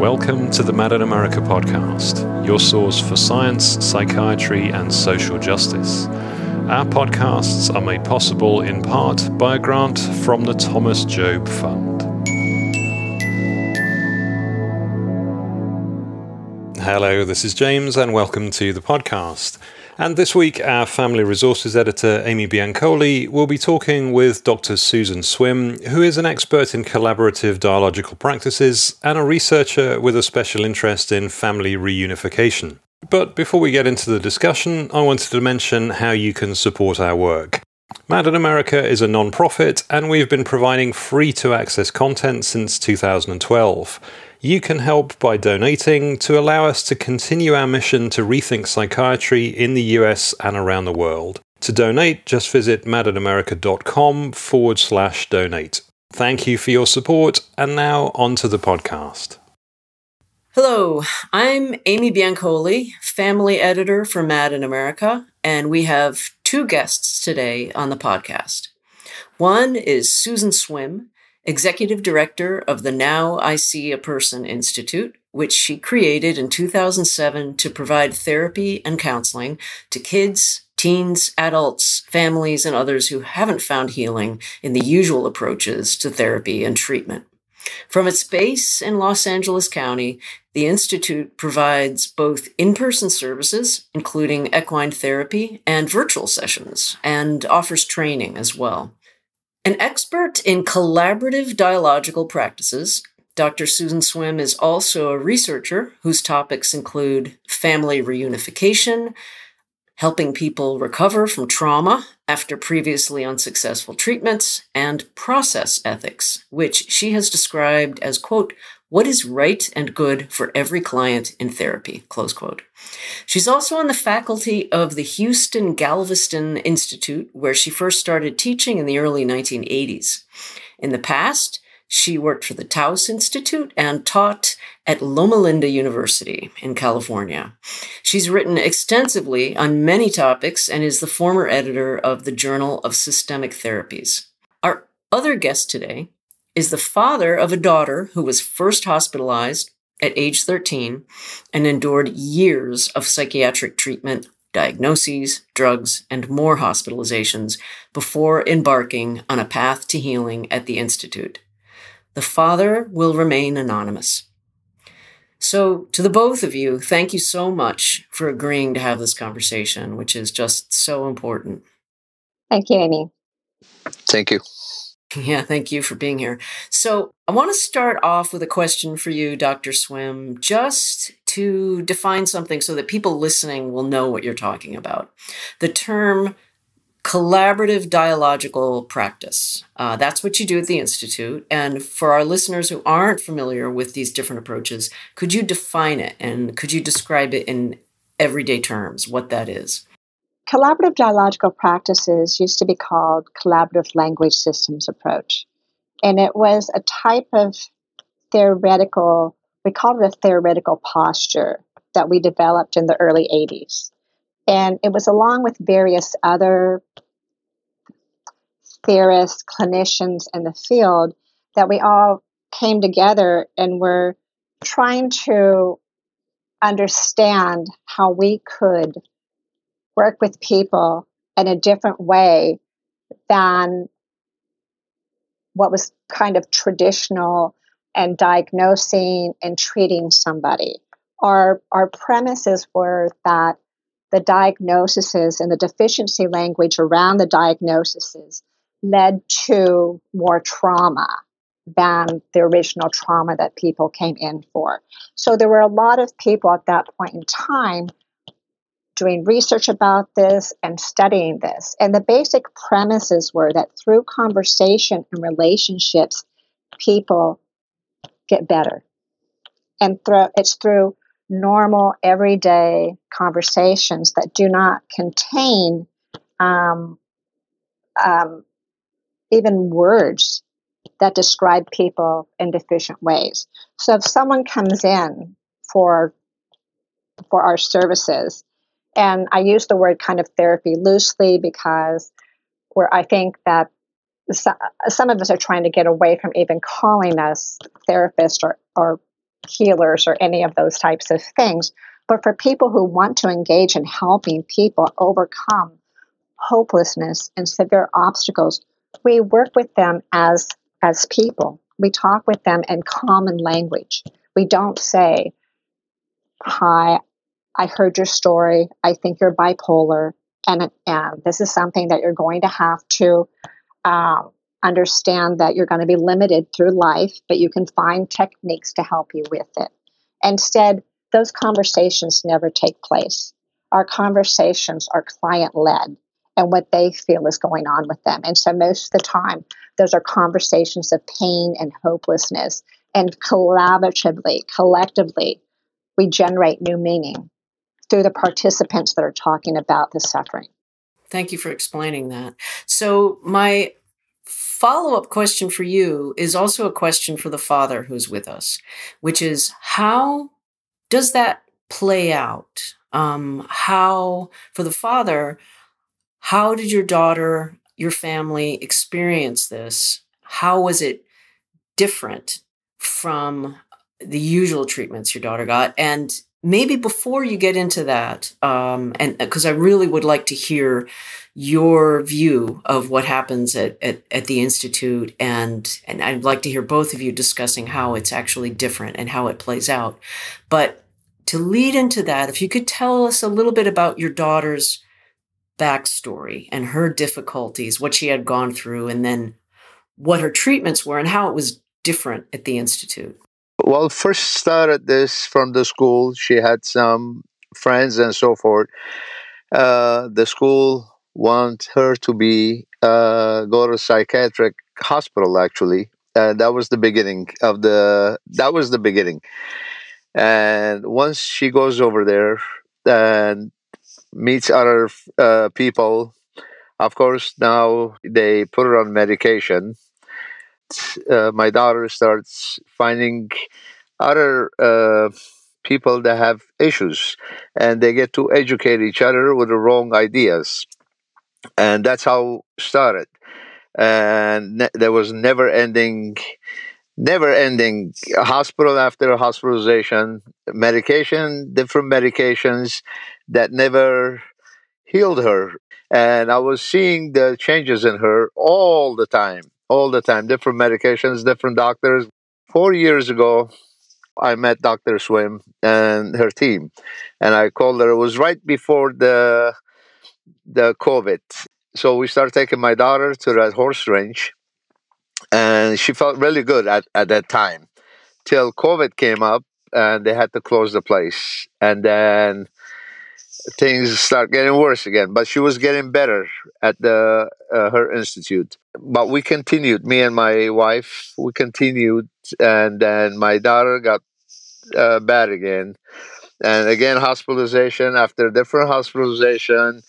Welcome to the Mad in America podcast, your source for science, psychiatry, and social justice. Our podcasts are made possible in part by a grant from the Thomas Jobe Fund. Hello, this is James, and welcome to the podcast. And this week, our family resources editor, Amy Biancolli, will be talking with Dr. Susan Swim, who is an expert in collaborative dialogical practices and a researcher with a special interest in family reunification. But before we get into the discussion, I wanted to mention how you can support our work. Mad in America is a non profit, and we've been providing free to access content since 2012. You can help by donating to allow us to continue our mission to rethink psychiatry in the US and around the world. To donate, just visit madinamerica.com forward slash donate. Thank you for your support, and now on to the podcast. Hello, I'm Amy Biancolli, family editor for Mad in America, and we have two guests today on the podcast. One is Susan Swim, executive director of the Now I See a Person Institute, which she created in 2007 to provide therapy and counseling to kids, teens, adults, families, and others who haven't found healing in the usual approaches to therapy and treatment. From its base in Los Angeles County, the Institute provides both in person services, including equine therapy and virtual sessions, and offers training as well. An expert in collaborative dialogical practices, Dr. Susan Swim is also a researcher whose topics include family reunification, helping people recover from trauma after previously unsuccessful treatments, and process ethics, which she has described as, quote, what is right and good for every client in therapy, close quote. She's also on the faculty of the Houston Galveston Institute, where she first started teaching in the early 1980s. In the past, she worked for the Taos Institute and taught at Loma Linda University in California. She's written extensively on many topics and is the former editor of the Journal of Systemic Therapies. Our other guest today is the father of a daughter who was first hospitalized at age 13 and endured years of psychiatric treatment, diagnoses, drugs, and more hospitalizations before embarking on a path to healing at the Institute. The father will remain anonymous. So, to the both of you, thank you so much for agreeing to have this conversation, which is just so important. Thank you, Amy. Thank you. Yeah, thank you for being here. So, I want to start off with a question for you, Dr. Swim, just to define something so that people listening will know what you're talking about. The term collaborative dialogical practice. Uh, that's what you do at the Institute. And for our listeners who aren't familiar with these different approaches, could you define it and could you describe it in everyday terms, what that is? Collaborative dialogical practices used to be called collaborative language systems approach. And it was a type of theoretical, we called it a theoretical posture that we developed in the early 80s. And it was along with various other theorists, clinicians in the field that we all came together and were trying to understand how we could work with people in a different way than what was kind of traditional and diagnosing and treating somebody. Our, our premises were that the diagnoses and the deficiency language around the diagnoses led to more trauma than the original trauma that people came in for. So there were a lot of people at that point in time doing research about this and studying this. And the basic premises were that through conversation and relationships, people get better. And through, it's through normal, everyday conversations that do not contain um, um, even words that describe people in deficient ways. So if someone comes in for for our services, and I use the word kind of therapy loosely because where I think that some, of us are trying to get away from even calling us therapists or, or healers or any of those types of things. But for people who want to engage in helping people overcome hopelessness and severe obstacles, we work with them as as people. We talk with them in common language. We don't say, "Hi, I heard your story. I think you're bipolar, and, and this is something that you're going to have to um, understand that you're going to be limited through life, but you can find techniques to help you with it. Instead, those conversations never take place. Our conversations are client led and what they feel is going on with them. And so, most of the time, those are conversations of pain and hopelessness. And collaboratively, collectively, we generate new meaning through the participants that are talking about the suffering. Thank you for explaining that. So, my follow up question for you is also a question for the father who's with us, which is how does that play out? Um, how, for the father, how did your daughter, your family experience this? How was it different from the usual treatments your daughter got? And maybe before you get into that, um, and because I really would like to hear your view of what happens at, at, at, the institute and and I'd like to hear both of you discussing how it's actually different and how it plays out. But to lead into that, if you could tell us a little bit about your daughter's backstory and her difficulties, what she had gone through, and then what her treatments were and how it was different at the institute. Well, first started this from the school. She had some friends and so forth. Uh, the school want her to be uh, go to psychiatric hospital. Actually, uh, that was the beginning of the. That was the beginning. And once she goes over there and meets other uh, people, of course, now they put her on medication uh, my daughter starts finding other uh, people that have issues and they get to educate each other with the wrong ideas. And that's how started. And ne- there was never ending never ending hospital after hospitalization medication different medications that never healed her. And i was seeing the changes in her all the time all the time, different medications, different doctors. Four years ago, I met Dr. Swim and her team, and I called her. It was right before the the COVID, so we started taking my daughter to that horse range, and she felt really good at, at that time, till COVID came up and they had to close the place, and then things start getting worse again. But she was getting better at the uh, her institute. But we continued. Me and my wife, we continued, and then my daughter got uh, bad again, and again hospitalization after different hospitalization.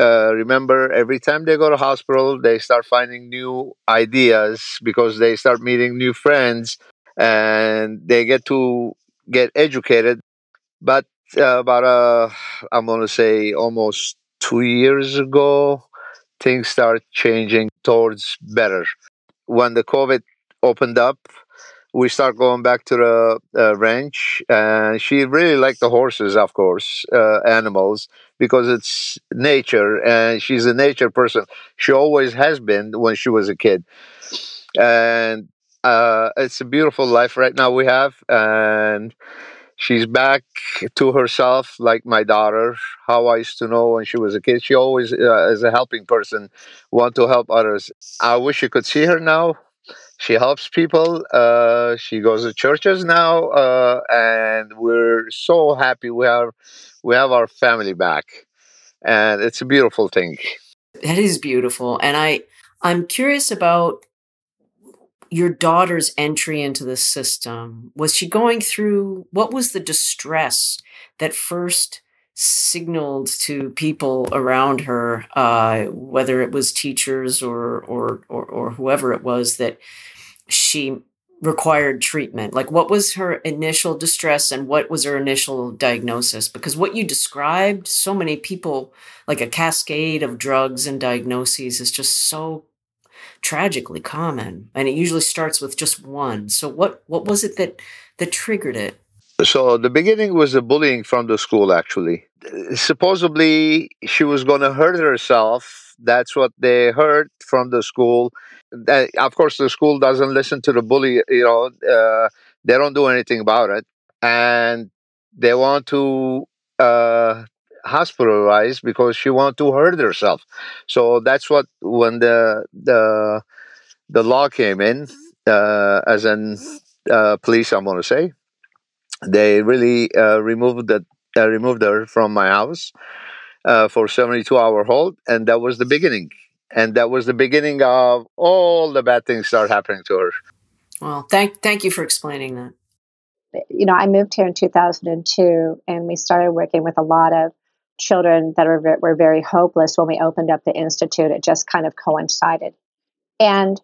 Uh, remember, every time they go to hospital, they start finding new ideas because they start meeting new friends, and they get to get educated. But uh, about uh, I'm gonna say almost two years ago, things start changing towards better. When the COVID opened up, we start going back to the uh, ranch, and she really liked the horses, of course, uh, animals, because it's nature, and she's a nature person. She always has been when she was a kid, and uh, it's a beautiful life right now we have, and she's back to herself like my daughter how i used to know when she was a kid. She always uh, a helping person want to help others. I wish you could see her now. She helps people uh, she goes to churches now uh, and we're so happy we have we have our family back. And it's a beautiful thing. That is beautiful and i i'm curious about your daughter's entry into the system was she going through what was the distress that first signaled to people around her uh, whether it was teachers or, or or or whoever it was that she required treatment? Like what was her initial distress and what was her initial diagnosis? Because what you described so many people like a cascade of drugs and diagnoses is just so tragically common, and it usually starts with just one. So what what was it that that triggered it? So the beginning was the bullying from the school. Actually, supposedly she was going to hurt herself. That's what they heard from the school. Of course, the school doesn't listen to the bully. You know, uh, they don't do anything about it, and they want to uh, hospitalized because she wanted to hurt herself. So that's what when the the the law came in, uh, as in uh, police, I'm going to say, they really uh, removed that uh, removed her from my house uh, for 72 hour hold, and that was the beginning. And that was the beginning of all the bad things start happening to her. Well, thank thank you for explaining that you know, I moved here in 2002 and we started working with a lot of children that are, were very hopeless when we opened up the institute. It just kind of coincided. And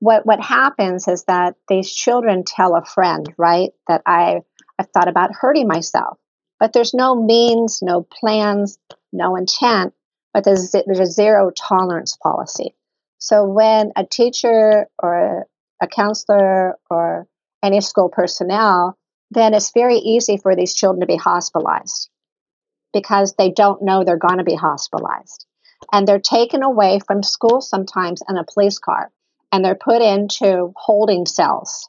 what what happens is that these children tell a friend, right, that I I've thought about hurting myself, but there's no means, no plans, no intent, but there's there's a zero tolerance policy. So when a teacher or a counselor or any school personnel, then it's very easy for these children to be hospitalized because they don't know they're going to be hospitalized. And they're taken away from school sometimes in a police car and they're put into holding cells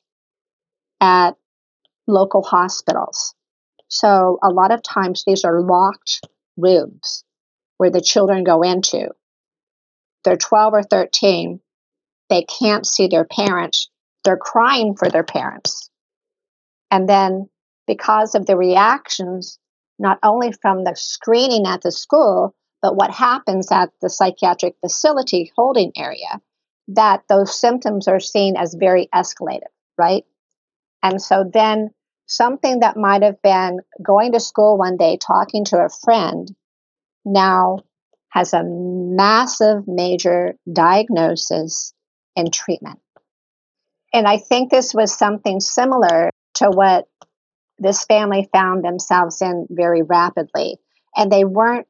at local hospitals. So a lot of times these are locked rooms where the children go into. They're 12 or 13. They can't see their parents. They're crying for their parents. And then because of the reactions not only from the screening at the school, but what happens at the psychiatric facility holding area, that those symptoms are seen as very escalated, right? And so then something that might have been going to school one day, talking to a friend, now has a massive major diagnosis and treatment. And I think this was something similar to what this family found themselves in very rapidly. And they weren't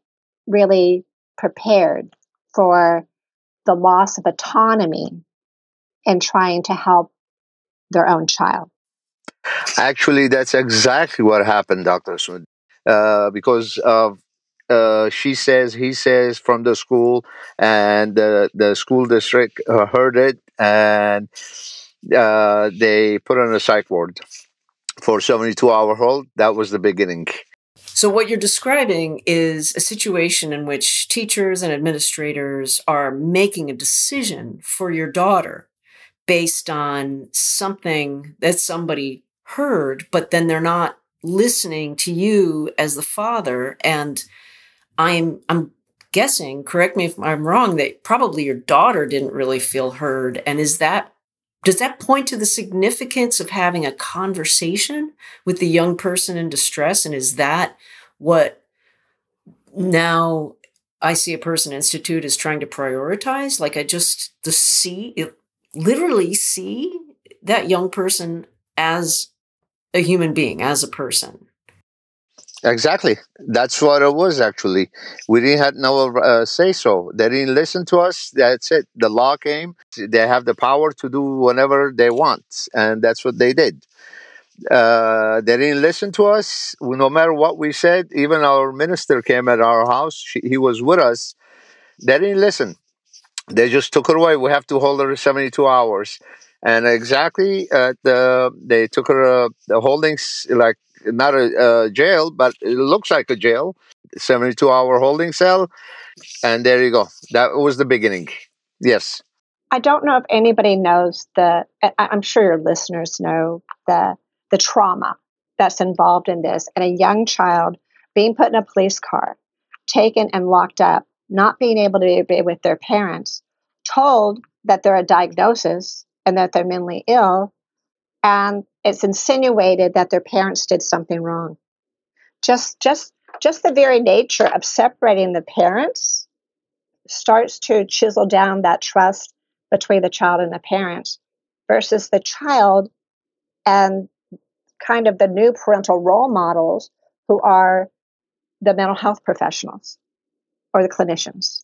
really prepared for the loss of autonomy in trying to help their own child. Actually, that's exactly what happened, Dr. Smith. Uh, because of uh, she says, he says from the school, and the, the school district uh, heard it, and uh, they put on a psych ward for 72 hour hold. That was the beginning. So, what you're describing is a situation in which teachers and administrators are making a decision for your daughter based on something that somebody heard, but then they're not listening to you as the father. And I'm, I'm guessing, correct me if I'm wrong, that probably your daughter didn't really feel heard. And is that does that point to the significance of having a conversation with the young person in distress? And is that what now I see a person institute is trying to prioritize? Like I just to see literally see that young person as a human being, as a person. Exactly. That's what it was. Actually, we didn't have no uh, say so. They didn't listen to us. That's it. The law came. They have the power to do whatever they want, and that's what they did. Uh, they didn't listen to us. No matter what we said, even our minister came at our house. She, he was with us. They didn't listen. They just took her away. We have to hold her 72 hours. And exactly, the, they took her uh, the holdings like not a, a jail, but it looks like a jail. 72 hour holding cell. And there you go. That was the beginning. Yes. I don't know if anybody knows the, I'm sure your listeners know the, the trauma that's involved in this. And a young child being put in a police car, taken and locked up, not being able to be with their parents, told that they're a diagnosis and that they're mentally ill, and it's insinuated that their parents did something wrong. Just just just the very nature of separating the parents starts to chisel down that trust between the child and the parents versus the child and kind of the new parental role models who are the mental health professionals or the clinicians.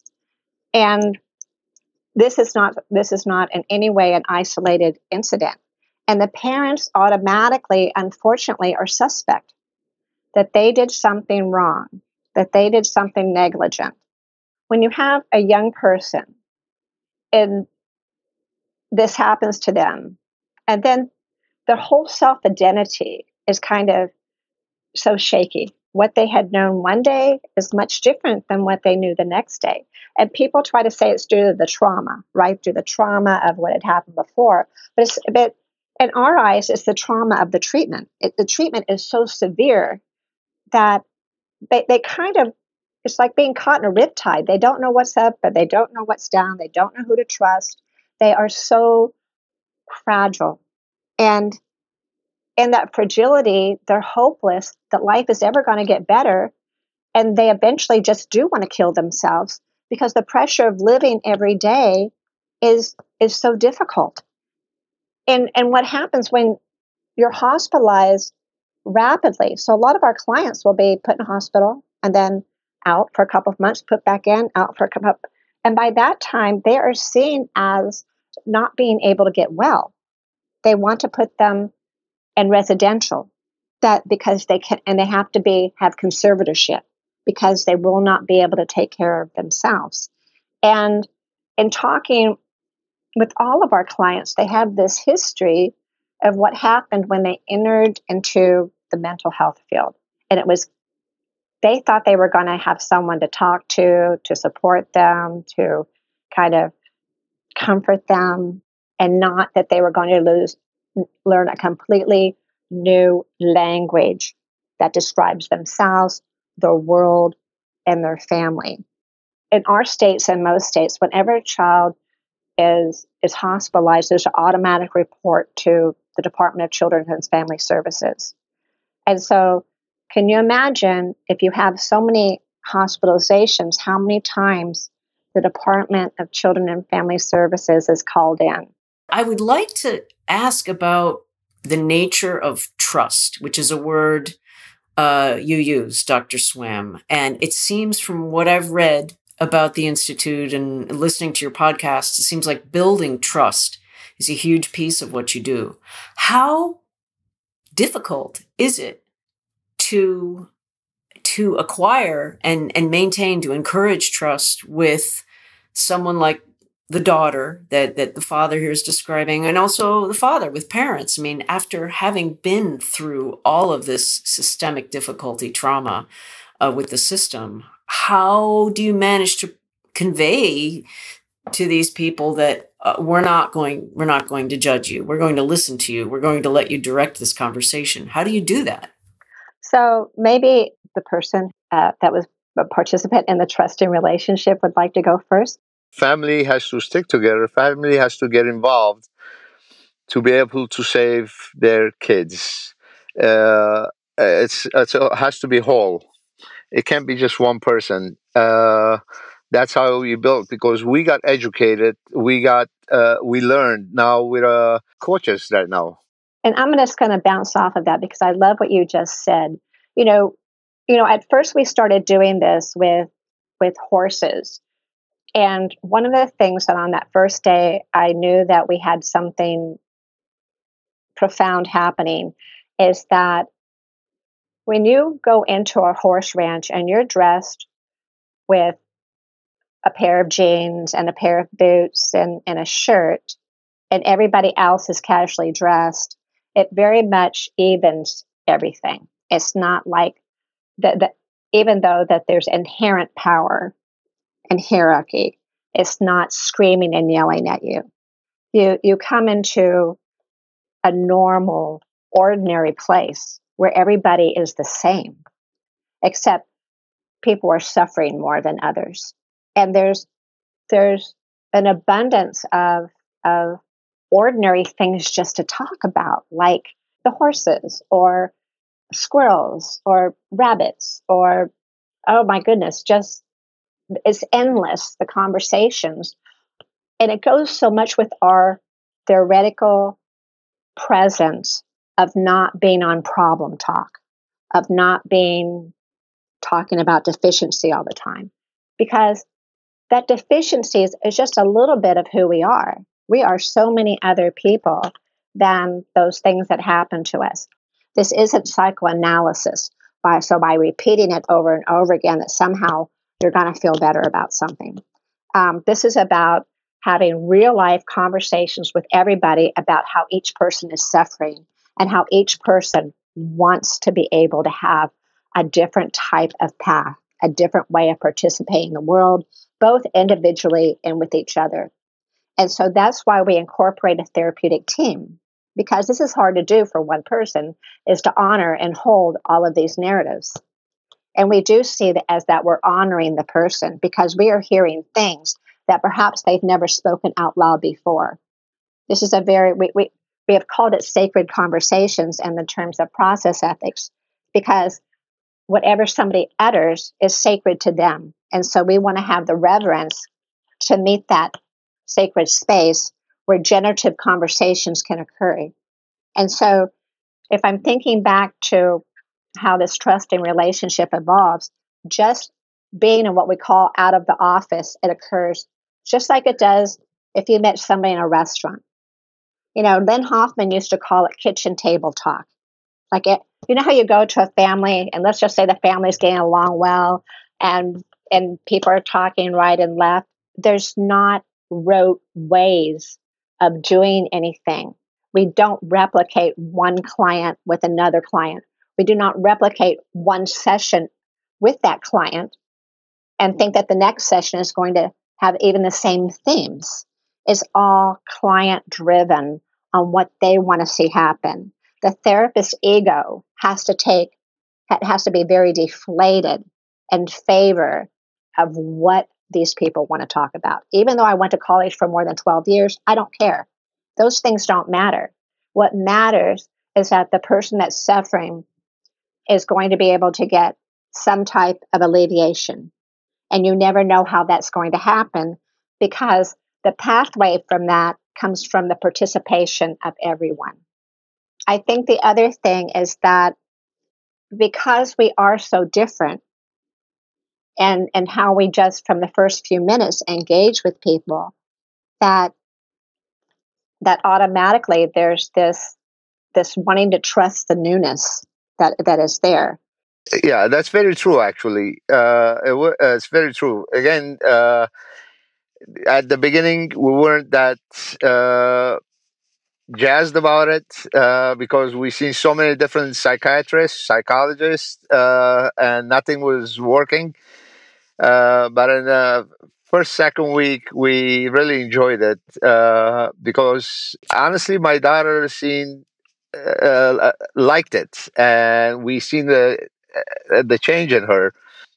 And this is not this is not in any way an isolated incident and the parents automatically unfortunately are suspect that they did something wrong that they did something negligent when you have a young person and this happens to them and then their whole self identity is kind of so shaky what they had known one day is much different than what they knew the next day. And people try to say it's due to the trauma, right? Due to the trauma of what had happened before. But it's but in our eyes, it's the trauma of the treatment. It, the treatment is so severe that they, they kind of it's like being caught in a riptide. They don't know what's up, but they don't know what's down. They don't know who to trust. They are so fragile. And in that fragility, they're hopeless that life is ever going to get better. And they eventually just do want to kill themselves because the pressure of living every day is is so difficult. And and what happens when you're hospitalized rapidly? So a lot of our clients will be put in hospital and then out for a couple of months, put back in, out for a couple of, and by that time they are seen as not being able to get well. They want to put them in residential that because they can and they have to be have conservatorship because they will not be able to take care of themselves and in talking with all of our clients they have this history of what happened when they entered into the mental health field and it was they thought they were going to have someone to talk to to support them to kind of comfort them and not that they were going to lose learn a completely new language that describes themselves, their world, and their family. In our states and most states, whenever a child is is hospitalized, there's an automatic report to the Department of Children and Family Services. And so, can you imagine if you have so many hospitalizations, how many times the Department of Children and Family Services is called in? I would like to ask about the nature of trust, which is a word uh, you use, Dr. Swim. And it seems from what I've read about the Institute and listening to your podcast, it seems like building trust is a huge piece of what you do. How difficult is it to to acquire and and maintain to encourage trust with someone like the daughter that that the father here is describing and also the father with parents i mean after having been through all of this systemic difficulty trauma uh, with the system how do you manage to convey to these people that uh, we're not going we're not going to judge you. We're going to listen to you. We're going to let you direct this conversation. How do you do that? So maybe the person uh, that was a participant in the trusting relationship would like to go first. Family has to stick together. Family has to get involved to be able to save their kids. Uh, it's, it's, it has to be whole it can't be just one person. Uh, that's how we built because we got educated we got uh, we learned. Now we're uh, coaches right now. And i'm just going to bounce off of that because i love what you just said. You know you know at first we started doing this with with horses. And one of the things that on that first day I knew that we had something profound happening is that when you go into a horse ranch and you're dressed with a pair of jeans and a pair of boots and, and a shirt, and everybody else is casually dressed, it very much evens everything. It's not like that, even though that there's inherent power and hierarchy. It's not screaming and yelling at you. You you come into a normal, ordinary place where everybody is the same, except people are suffering more than others. And there's there's an abundance of of ordinary things just to talk about, like the horses or squirrels or rabbits or oh my goodness, just it's endless, the conversations. And it goes so much with our theoretical presence of not being on problem talk, of not being talking about deficiency all the time. Because that deficiency is, is just a little bit of who we are. We are so many other people than those things that happen to us. This isn't psychoanalysis. By, so by repeating it over and over again, that somehow you're going to feel better about something. Um, this is about having real life conversations with everybody about how each person is suffering and how each person wants to be able to have a different type of path, a different way of participating in the world, both individually and with each other. And so that's why we incorporate a therapeutic team because this is hard to do for one person is to honor and hold all of these narratives. And we do see that as that we're honoring the person because we are hearing things that perhaps they've never spoken out loud before. This is a very, we, we, we have called it sacred conversations in the terms of process ethics because whatever somebody utters is sacred to them. And so we want to have the reverence to meet that sacred space where generative conversations can occur. And so if I'm thinking back to how this trusting relationship evolves, just being in what we call out of the office, it occurs just like it does if you met somebody in a restaurant. You know, Lynn Hoffman used to call it kitchen table talk. Like it, you know how you go to a family and let's just say the family's getting along well and and people are talking right and left. There's not rote ways of doing anything. We don't replicate one client with another client. We do not replicate one session with that client and think that the next session is going to have even the same themes. It's all client driven on what they want to see happen. The therapist's ego has to take, it has to be very deflated in favor of what these people want to talk about. Even though I went to college for more than 12 years, I don't care. Those things don't matter. What matters is that the person that's suffering is going to be able to get some type of alleviation. And you never know how that's going to happen because the pathway from that comes from the participation of everyone. I think the other thing is that because we are so different and, and how we just from the first few minutes engage with people, that that automatically there's this this wanting to trust the newness that that is there. Yeah, that's very true. Actually, uh, it uh, it's very true. Again, uh, at the beginning, we weren't that uh, jazzed about it uh, because we've seen so many different psychiatrists, psychologists, uh, and nothing was working. but in the first second week we really enjoyed it uh, because honestly my daughter seen uh, uh, liked it and we seen the uh, the change in her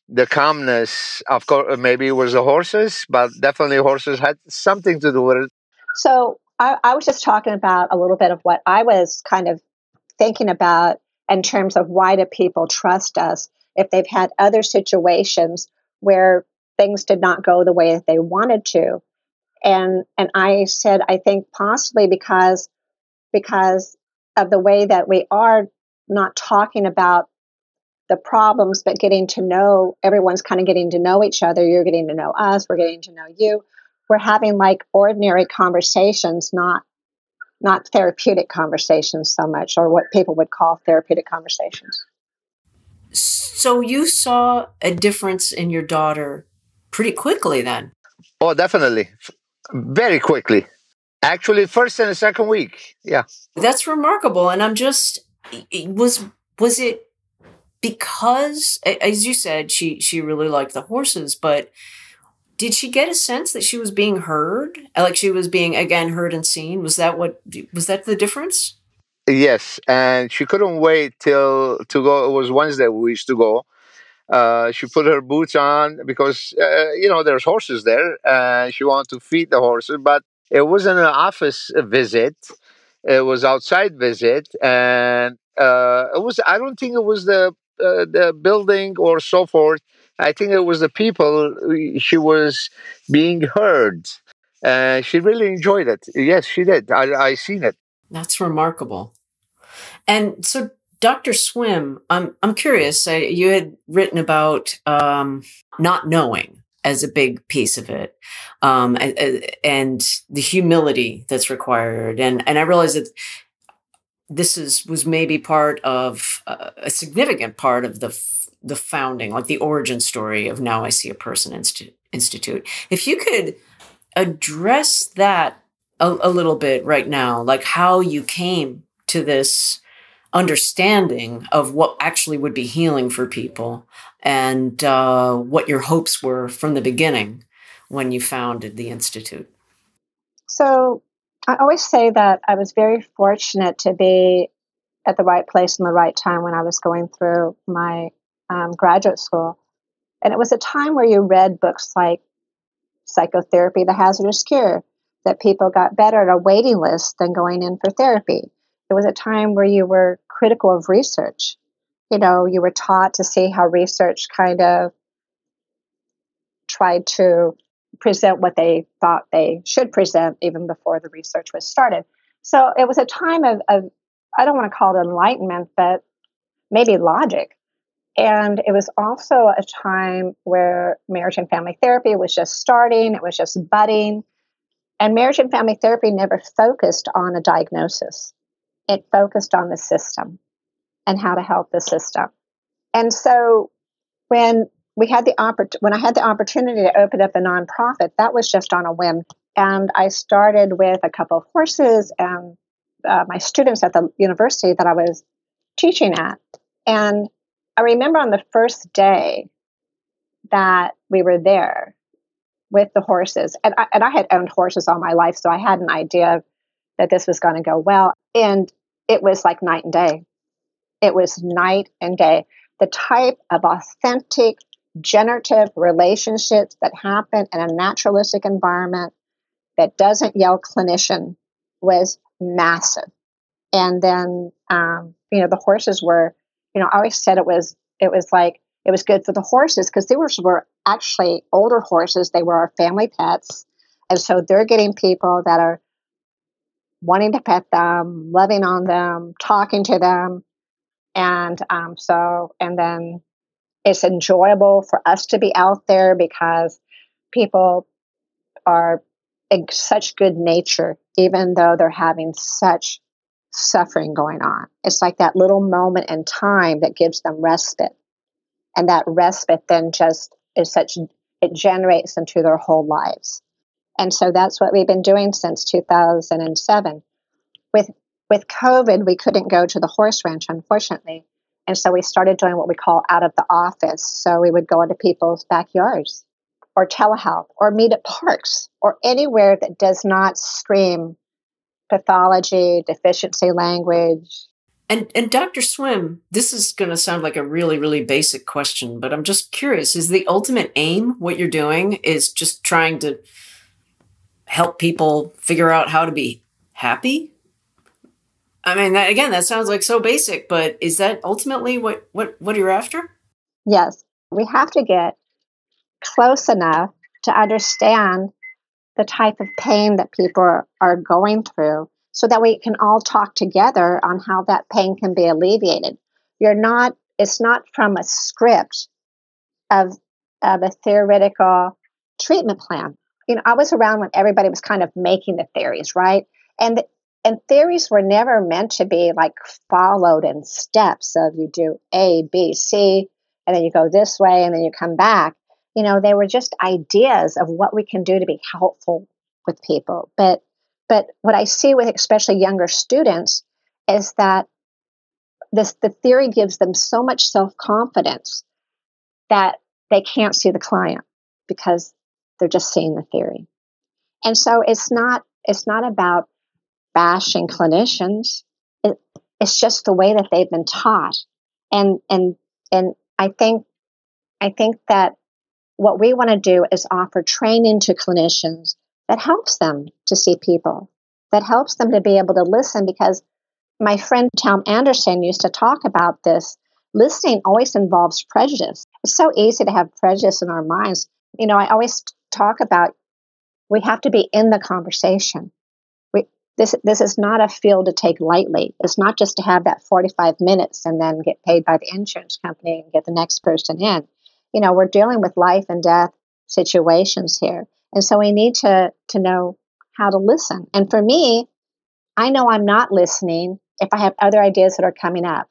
the calmness of course uh, maybe it was the horses but definitely horses had something to do with it so I, I was just talking about a little bit of what i was kind of thinking about in terms of why do people trust us if they've had other situations where things did not go the way that they wanted to. And and I said, I think possibly because because of the way that we are not talking about the problems, but getting to know everyone's kind of getting to know each other. You're getting to know us, we're getting to know you. We're having like ordinary conversations, not not therapeutic conversations so much, or what people would call therapeutic conversations. So you saw a difference in your daughter pretty quickly then. Oh, definitely. Very quickly. Actually, first and the second week. Yeah. That's remarkable. And I'm just, was, was it because, as you said, she, she really liked the horses, but did she get a sense that she was being heard? Like she was being, again, heard and seen? Was that what, was that the difference? Yes. And she couldn't wait till to go. It was Wednesday we used to go uh, she put her boots on because uh, you know there's horses there, and she wanted to feed the horses. But it wasn't an office visit; it was outside visit, and uh, it was. I don't think it was the uh, the building or so forth. I think it was the people. She was being heard, and she really enjoyed it. Yes, she did. I I seen it. That's remarkable. And so, Dr. Swim, I'm I'm curious. you had written about um, not knowing as a big piece of it, um, and, and the humility that's required. And and I realize that this is was maybe part of uh, a significant part of the the founding, like the origin story of Now I See a Person Insti- Institute. If you could address that a, a little bit right now, like how you came to this understanding of what actually would be healing for people and uh, what your hopes were from the beginning when you founded the Institute. So I always say that I was very fortunate to be at the right place in the right time when I was going through my um, graduate school. And it was a time where you read books like Psychotherapy, The Hazardous Cure, that people got better at a waiting list than going in for therapy. It was a time where you were critical of research. You know, you were taught to see how research kind of tried to present what they thought they should present even before the research was started. So it was a time of, of I don't want to call it enlightenment, but maybe logic. And it was also a time where marriage and family therapy was just starting, it was just budding. And marriage and family therapy never focused on a diagnosis, it focused on the system and how to help the system. And so when we had the oppor- when I had the opportunity to open up a nonprofit, that was just on a whim. And I started with a couple of horses and uh, my students at the university that I was teaching at. And I remember on the first day that we were there with the horses, and I, and I had owned horses all my life, so I had an idea that this was going to go well. And it was like night and day. It was night and day. The type of authentic, generative relationships that happen in a naturalistic environment that doesn't yell clinician was massive. And then, um, you know, the horses were, you know, I always said it was, it was like, it was good for the horses because they were, were actually older horses. They were our family pets. And so they're getting people that are wanting to pet them, loving on them, talking to them. And um, so, and then it's enjoyable for us to be out there because people are in such good nature, even though they're having such suffering going on. It's like that little moment in time that gives them respite. And that respite then just is such, it generates into their whole lives. And so that's what we've been doing since 2007. With, with COVID, we couldn't go to the horse ranch, unfortunately. And so we started doing what we call out of the office. So we would go into people's backyards or telehealth or meet at parks or anywhere that does not scream pathology, deficiency language. And and Dr. Swim, this is going to sound like a really really basic question, but I'm just curious, is the ultimate aim what you're doing is just trying to help people figure out how to be happy? I mean, that, again, that sounds like so basic, but is that ultimately what what what you're after? Yes. We have to get close enough to understand the type of pain that people are, going through so that we can all talk together on how that pain can be alleviated. You're not, it's not from a script of, of a theoretical treatment plan. You know, I was around when everybody was kind of making the theories, right? And and theories were never meant to be like followed in steps of you do A, B, C, and then you go this way and then you come back. You know they were just ideas of what we can do to be helpful with people. But but what i see with especially younger students is that this the theory gives them so much self-confidence that they can't see the client because they're just seeing the theory. And so it's not it's not about bashing clinicians it, it's just the way that they've been taught and and and i think i think that what we want to do is offer training to clinicians that helps them to see people, that helps them to be able to listen. Because my friend Tom Andersen used to talk about this. Listening always involves prejudice. It's so easy to have prejudice in our minds. You know, I always talk about we have to be in the conversation. This, this is not a field to take lightly. It's not just to have that 45 minutes and then get paid by the insurance company and get the next person in you know, we're dealing with life and death situations here. And so we need to, to know how to listen. And for me, I know I'm not listening if I have other ideas that are coming up.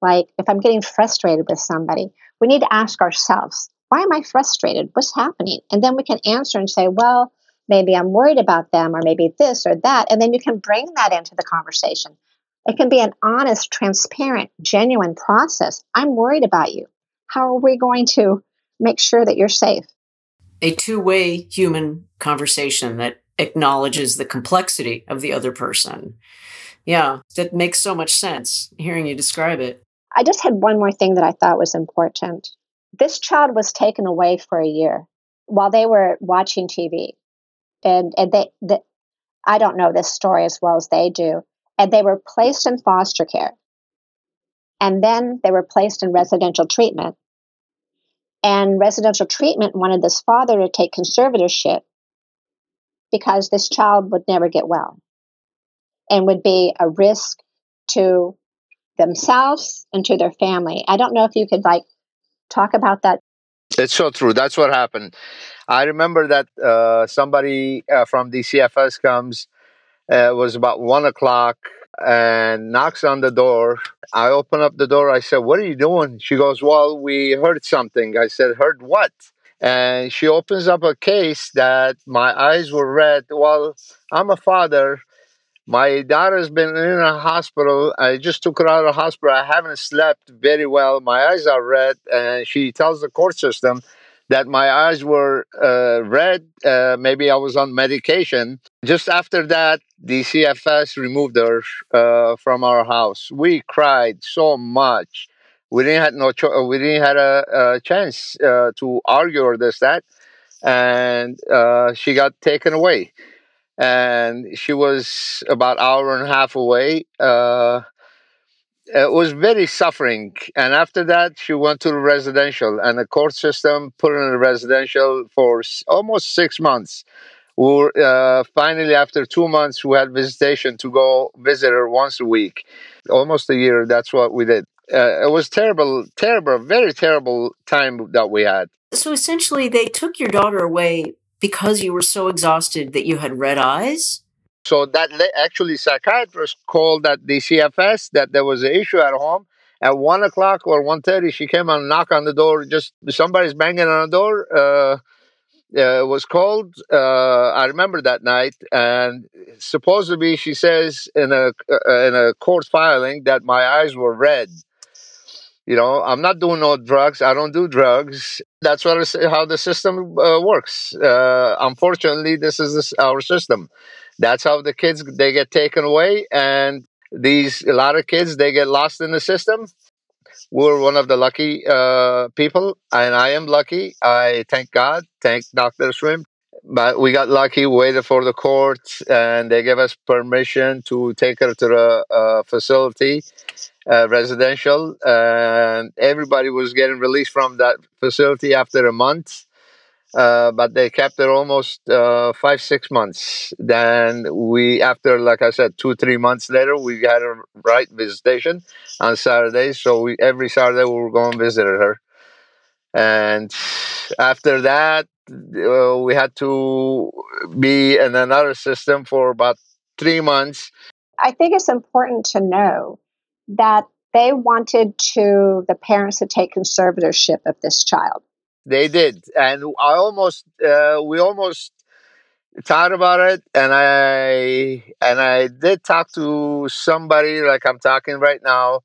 Like if I'm getting frustrated with somebody, we need to ask ourselves, why am I frustrated? What's happening? And then we can answer and say, well, maybe I'm worried about them, or maybe this or that. And then you can bring that into the conversation. It can be an honest, transparent, genuine process. I'm worried about you. How are we going to make sure that you're safe? A two way human conversation that acknowledges the complexity of the other person. Yeah, that makes so much sense hearing you describe it. I just had one more thing that I thought was important. This child was taken away for a year while they were watching TV. And, and they, the, I don't know this story as well as they do. And they were placed in foster care. And then they were placed in residential treatment. And residential treatment wanted this father to take conservatorship because this child would never get well and would be a risk to themselves and to their family. I don't know if you could like talk about that. It's so true. That's what happened. I remember that uh, somebody uh, from DCFS comes. Uh, it was about one o'clock and knocks on the door. I open up the door. I said, "What are you doing?" She goes, "Well, we heard something." I said, "Heard what?" And she opens up a case that my eyes were red. Well, I'm a father my daughter's been in a hospital. I just took her out of the hospital. I haven't slept very well. My eyes are red. And she tells the court system that my eyes were uh, red. Uh, maybe I was on medication. Just after that, the CFS removed her uh, from our house. We cried so much. We didn't have no cho- we didn't have a, a chance uh, to argue or this that, and uh, she got taken away and she was about hour and a half away. Uh, it was very suffering, and after that, she went to the residential, and the court system put her in the residential for almost six months. We were, uh, finally, after two months, we had visitation to go visit her once a week. Almost a year. That's what we did. Uh, it was terrible, terrible, very terrible time that we had. So essentially, they took your daughter away because you were so exhausted that you had red eyes? So that actually psychiatrist called at the CFS that there was an issue at home. At one o'clock or 1.30, she came and knocked on the door. Just somebody's banging on the door. Uh, uh, was called. Uh, I remember that night, and supposedly she says in a uh, in a court filing that my eyes were red. You know, I'm not doing no drugs. I don't do drugs. That's what how the system uh, works. Uh, unfortunately, this is this, our system. That's how the kids they get taken away, and these a lot of kids they get lost in the system. We're one of the lucky uh, people, and I am lucky. I thank God, thank Doctor Swim. But we got lucky, waited for the court, and they gave us permission to take her to the uh, facility uh, residential, and everybody was getting released from that facility after a month. Uh, but they kept it almost uh, five six months. Then we, after like I said, two three months later, we had a right visitation on Saturdays. So we every Saturday we were going to visit her, and after that uh, we had to be in another system for about three months. I think it's important to know that they wanted to the parents to take conservatorship of this child. They did, and I almost uh, we almost thought about it, and I and I did talk to somebody like I'm talking right now,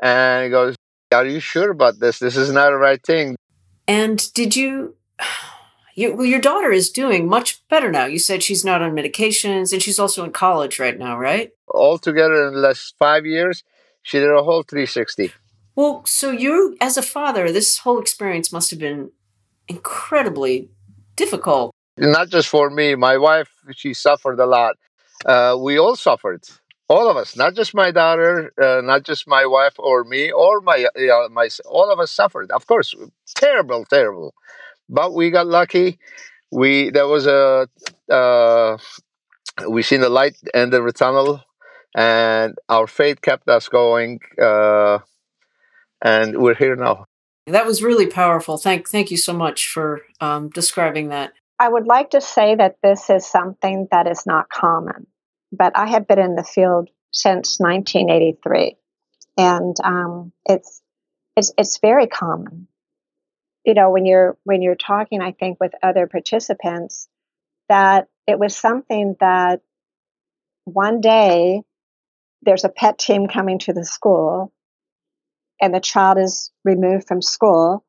and he goes, "Are you sure about this? This is not the right thing." And did you? You, well, your daughter is doing much better now. You said she's not on medications, and she's also in college right now, right? Altogether, in the last five years, she did a whole 360. Well, so you, as a father, this whole experience must have been incredibly difficult. Not just for me, my wife, she suffered a lot. Uh, we all suffered, all of us, not just my daughter, uh, not just my wife or me or my, uh, my, all of us suffered. Of course, terrible, terrible. But we got lucky. We there was a uh, we seen the light end of the tunnel and our faith kept us going, uh, and we're here now. That was really powerful. Thank, thank you so much for um, describing that. I would like to say that this is something that is not common, but I have been in the field since 1983, and um, it's it's it's very common. You know, when you're when you're talking, I think with other participants, that it was something that one day there's a PET team coming to the school and the child is removed from school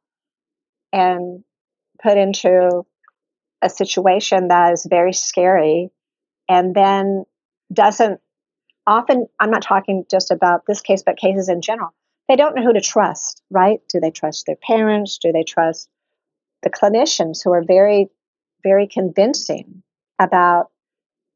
and put into a situation that is very scary and then doesn't often i'm not talking just about this case but cases in general they don't know who to trust right? Do they trust their parents? Do they trust the clinicians who are very very convincing about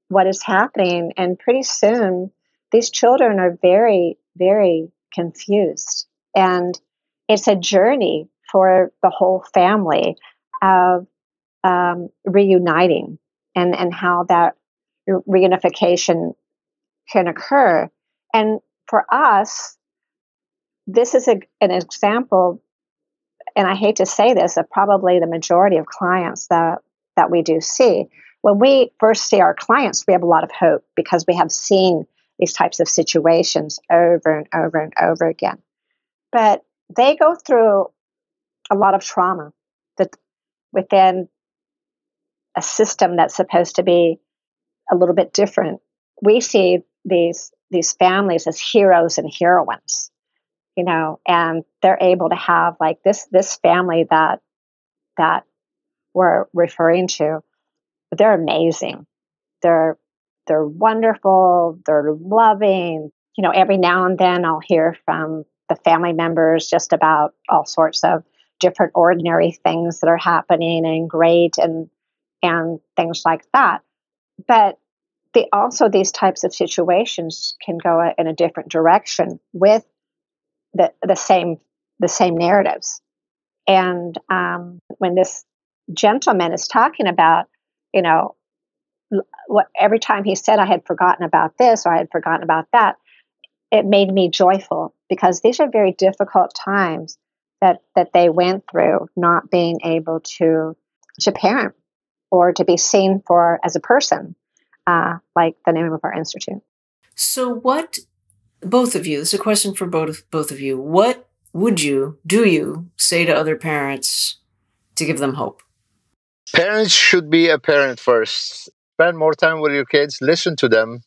what is happening? And pretty soon these children are very very confused and it's a journey for the whole family of um, reuniting and, and how that reunification can occur. And for us, this is a, an example, and I hate to say this, of probably the majority of clients that, that we do see. When we first see our clients, we have a lot of hope because we have seen these types of situations over and over and over again. But they go through a lot of trauma that within a system that's supposed to be a little bit different. We see these these families as heroes and heroines, you know, and they're able to have like this this family that that we're referring to. They're amazing. They're they're wonderful. They're loving. You know, every now and then I'll hear from the family members just about all sorts of different ordinary things that are happening and great and and things like that. But the, also these types of situations can go in a different direction with the the same the same narratives. And um, when this gentleman is talking about, you know, what every time he said I had forgotten about this or I had forgotten about that, it made me joyful because these are very difficult times that that they went through not being able to to parent or to be seen for as a person uh, like the name of our institute. So what both of you this is a question for both both of you. What would you do you say to other parents to give them hope? Parents should be a parent first spend more time with your kids listen to them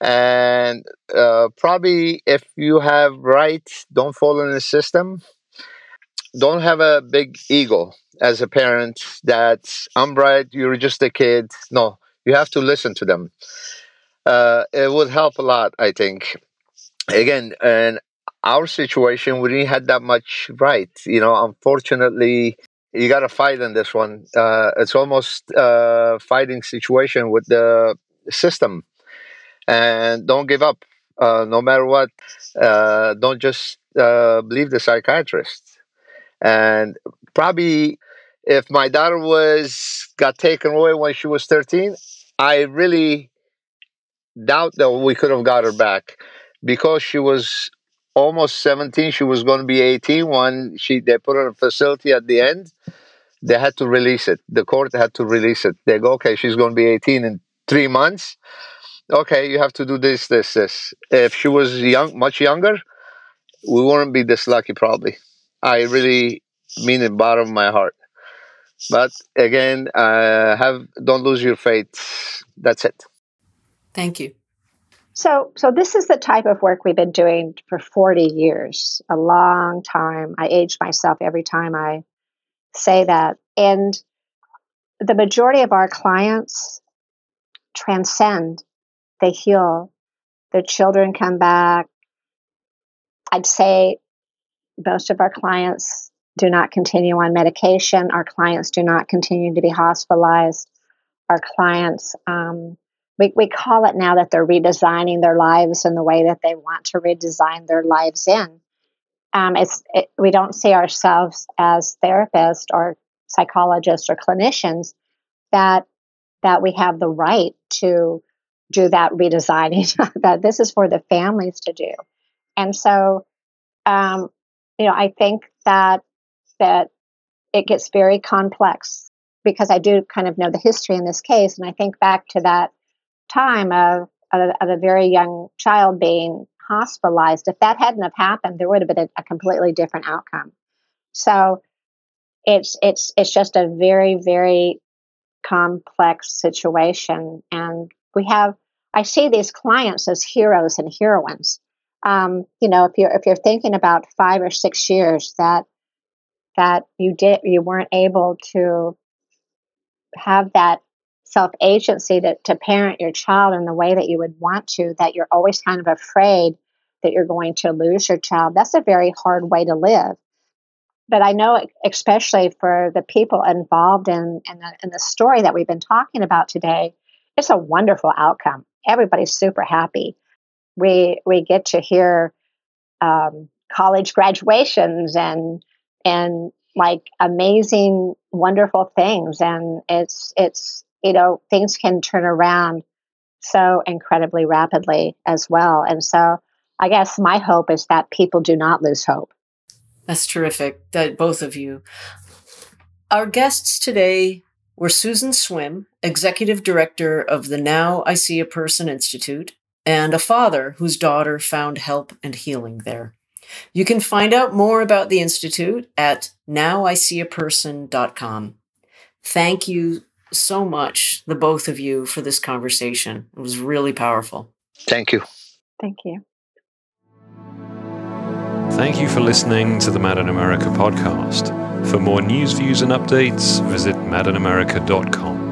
and uh, probably if you have right don't fall in the system. Don't have a big ego as a parent that i'm right you're just a kid. No you have to listen to them. Uh, it would help a lot i think. Again in our situation we didn't have that much right you know unfortunately you got to fight in this one uh, it's almost a fighting situation with the system and don't give up uh, no matter what. Uh, don't just uh, believe the psychiatrist. And probably, if my daughter was got taken away when she was thirteen, I really doubt that we could have got her back because she was almost 17 she was going to be 18 when she they put her in a facility at the end they had to release it the court had to release it they go okay she's going to be 18 in three months okay, you have to do this, this, this. If she was young, much younger, we wouldn't be this lucky, probably. I really mean it, bottom of my heart. But again, uh, have don't lose your faith. That's it. Thank you. So, so this is the type of work we've been doing for 40 years, a long time. I age myself every time I say that. And the majority of our clients transcend they heal. Their children come back. I'd say most of our clients do not continue on medication. Our clients do not continue to be hospitalized. Our clients, um, we, we call it now that they're redesigning their lives in the way that they want to redesign their lives in. Um, it's, it, we don't see ourselves as therapists or psychologists or clinicians that that we have the right to do that redesigning that this is for the families to do and so um, you know i think that that it gets very complex because I do kind of know the history in this case. And I think back to that time of, of, a very young child being hospitalized. If that hadn't have happened, there would have been a, a completely different outcome. So it's it's it's just a very very complex situation, and we have I see these clients as heroes and heroines. Um, you know, if you're if you're thinking about five or six years that that you did you weren't able to have that self agency to, to parent your child in the way that you would want to, that you're always kind of afraid that you're going to lose your child, that's a very hard way to live. But I know, especially for the people involved in, in, the, in the story that we've been talking about today, it's a wonderful outcome. Everybody's super happy. We we get to hear um, college graduations and and like amazing, wonderful things, and it's it's you know things can turn around so incredibly rapidly as well. And so I guess my hope is that people do not lose hope. That's terrific, that both of you. Our guests today were Susan Swim, Executive Director of the Now I See a Person Institute, and a father whose daughter found help and healing there. You can find out more about the Institute at nowiseeaperson.com. Thank you so much, the both of you, for this conversation. It was really powerful. Thank you. Thank you. Thank you for listening to the Mad in America podcast. For more news, views, and updates, visit madinamerica.com.